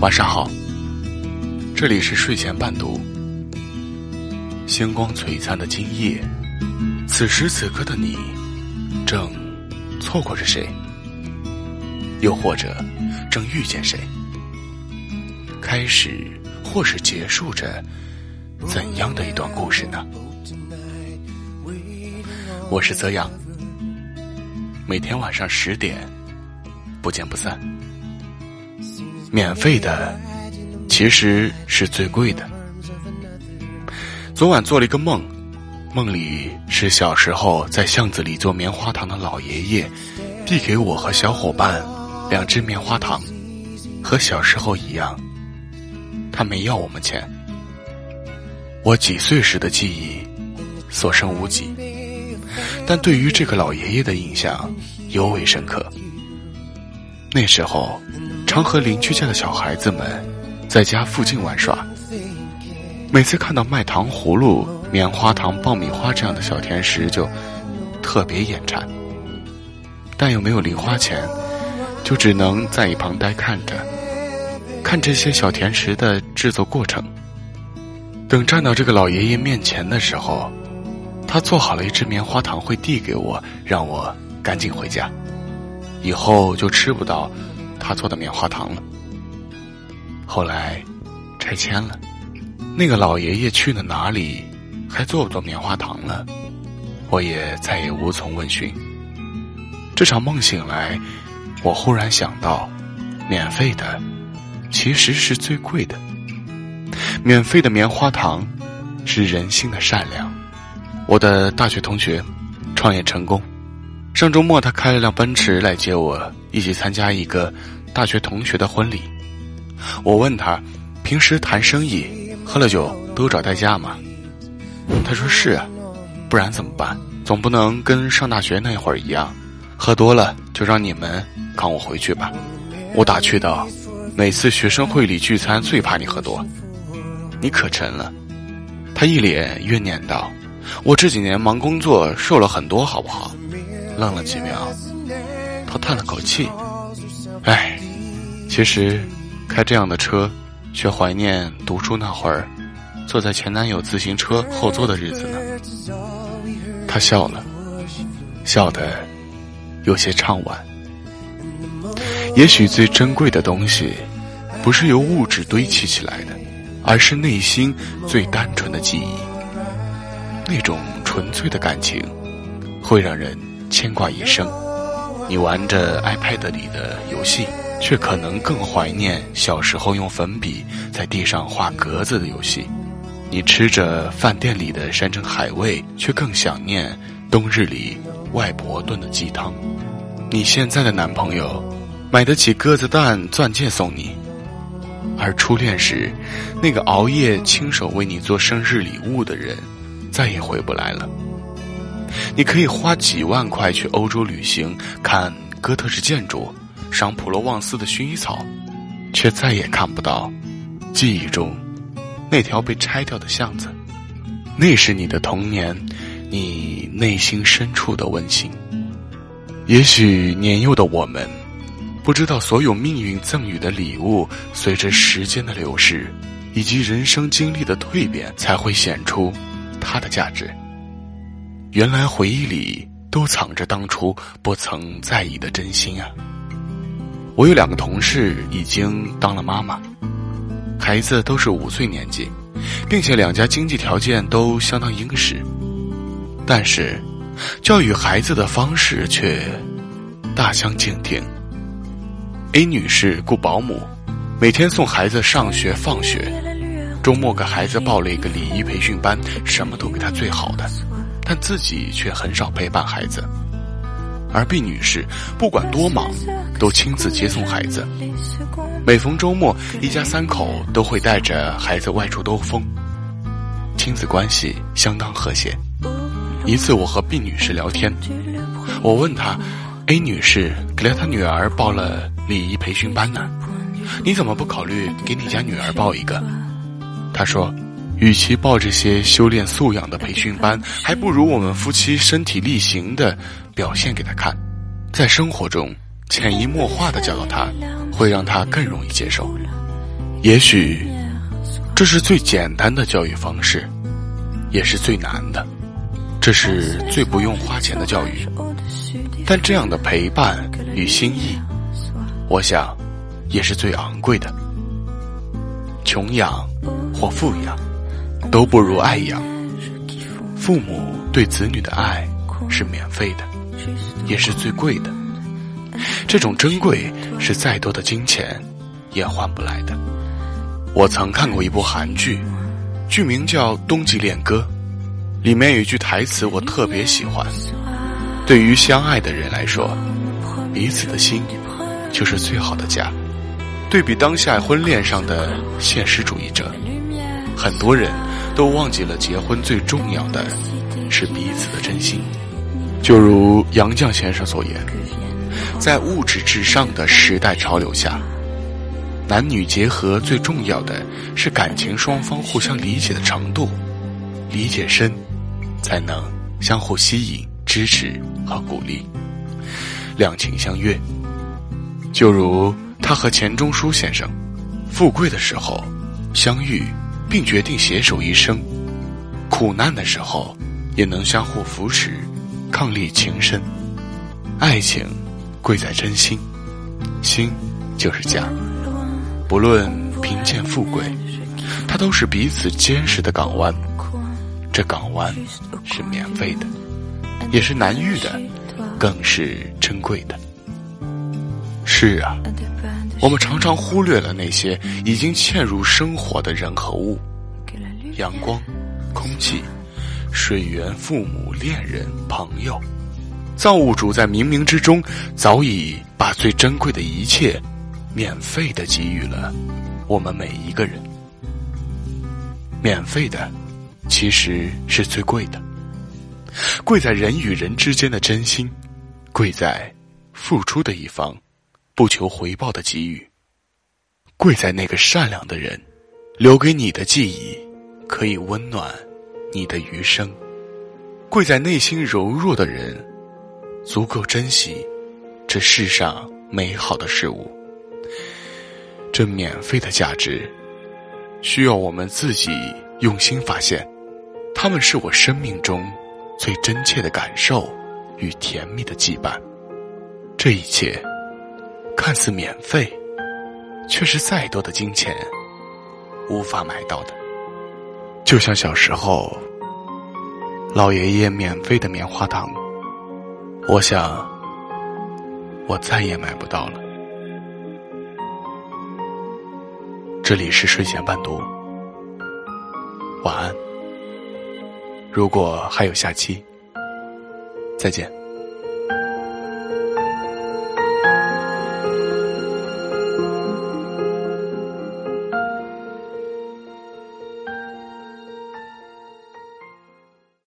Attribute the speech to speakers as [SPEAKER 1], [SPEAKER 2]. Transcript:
[SPEAKER 1] 晚上好，这里是睡前伴读。星光璀璨的今夜，此时此刻的你，正错过着谁？又或者正遇见谁？开始或是结束着怎样的一段故事呢？我是泽阳，每天晚上十点，不见不散。免费的其实是最贵的。昨晚做了一个梦，梦里是小时候在巷子里做棉花糖的老爷爷，递给我和小伙伴两只棉花糖，和小时候一样，他没要我们钱。我几岁时的记忆所剩无几，但对于这个老爷爷的印象尤为深刻。那时候。常和邻居家的小孩子们在家附近玩耍。每次看到卖糖葫芦、棉花糖、爆米花这样的小甜食，就特别眼馋。但又没有零花钱，就只能在一旁呆看着，看这些小甜食的制作过程。等站到这个老爷爷面前的时候，他做好了一只棉花糖，会递给我，让我赶紧回家，以后就吃不到。他做的棉花糖了，后来拆迁了，那个老爷爷去了哪里？还做不做棉花糖了？我也再也无从问询。这场梦醒来，我忽然想到，免费的其实是最贵的。免费的棉花糖是人性的善良。我的大学同学创业成功。上周末，他开了辆奔驰来接我，一起参加一个大学同学的婚礼。我问他，平时谈生意喝了酒都找代驾吗？他说是啊，不然怎么办？总不能跟上大学那会儿一样，喝多了就让你们扛我回去吧。我打趣道，每次学生会里聚餐最怕你喝多，你可沉了。他一脸怨念道：“我这几年忙工作，瘦了很多，好不好？”愣了几秒，他叹了口气：“哎，其实开这样的车，却怀念读书那会儿，坐在前男友自行车后座的日子呢。”他笑了，笑得有些怅惘。也许最珍贵的东西，不是由物质堆砌起来的，而是内心最单纯的记忆。那种纯粹的感情，会让人。牵挂一生，你玩着 iPad 里的游戏，却可能更怀念小时候用粉笔在地上画格子的游戏；你吃着饭店里的山珍海味，却更想念冬日里外婆炖的鸡汤。你现在的男朋友买得起鸽子蛋、钻戒送你，而初恋时那个熬夜亲手为你做生日礼物的人，再也回不来了。你可以花几万块去欧洲旅行，看哥特式建筑，赏普罗旺斯的薰衣草，却再也看不到记忆中那条被拆掉的巷子。那是你的童年，你内心深处的温馨。也许年幼的我们不知道，所有命运赠予的礼物，随着时间的流逝以及人生经历的蜕变，才会显出它的价值。原来回忆里都藏着当初不曾在意的真心啊！我有两个同事已经当了妈妈，孩子都是五岁年纪，并且两家经济条件都相当殷实，但是教育孩子的方式却大相径庭。A 女士雇保姆，每天送孩子上学放学，周末给孩子报了一个礼仪培训班，什么都给他最好的。但自己却很少陪伴孩子，而毕女士不管多忙，都亲自接送孩子。每逢周末，一家三口都会带着孩子外出兜风，亲子关系相当和谐。一次，我和毕女士聊天，我问她：“A 女士给了她女儿报了礼仪培训班呢，你怎么不考虑给你家女儿报一个？”她说：“与其报这些修炼素养的培训班，还不如我们夫妻身体力行的表现给他看，在生活中潜移默化的教导他，会让他更容易接受。也许，这是最简单的教育方式，也是最难的，这是最不用花钱的教育。但这样的陪伴与心意，我想，也是最昂贵的。穷养或富养。都不如爱养。父母对子女的爱是免费的，也是最贵的。这种珍贵是再多的金钱也换不来的。我曾看过一部韩剧，剧名叫《冬季恋歌》，里面有一句台词我特别喜欢：对于相爱的人来说，彼此的心就是最好的家。对比当下婚恋上的现实主义者。很多人都忘记了，结婚最重要的是彼此的真心。就如杨绛先生所言，在物质至上的时代潮流下，男女结合最重要的是感情双方互相理解的程度，理解深，才能相互吸引、支持和鼓励，两情相悦。就如他和钱钟书先生，富贵的时候相遇。并决定携手一生，苦难的时候也能相互扶持，伉俪情深。爱情贵在真心，心就是家。不论贫贱富贵，它都是彼此坚实的港湾。这港湾是免费的，也是难遇的，更是珍贵的。是啊。我们常常忽略了那些已经嵌入生活的人和物，阳光、空气、水源、父母、恋人、朋友，造物主在冥冥之中早已把最珍贵的一切，免费的给予了我们每一个人。免费的，其实是最贵的，贵在人与人之间的真心，贵在付出的一方。不求回报的给予，贵在那个善良的人，留给你的记忆，可以温暖你的余生；贵在内心柔弱的人，足够珍惜这世上美好的事物。这免费的价值，需要我们自己用心发现。他们是我生命中最真切的感受与甜蜜的羁绊。这一切。看似免费，却是再多的金钱无法买到的。就像小时候，老爷爷免费的棉花糖，我想，我再也买不到了。这里是睡前伴读，晚安。如果还有下期，再见。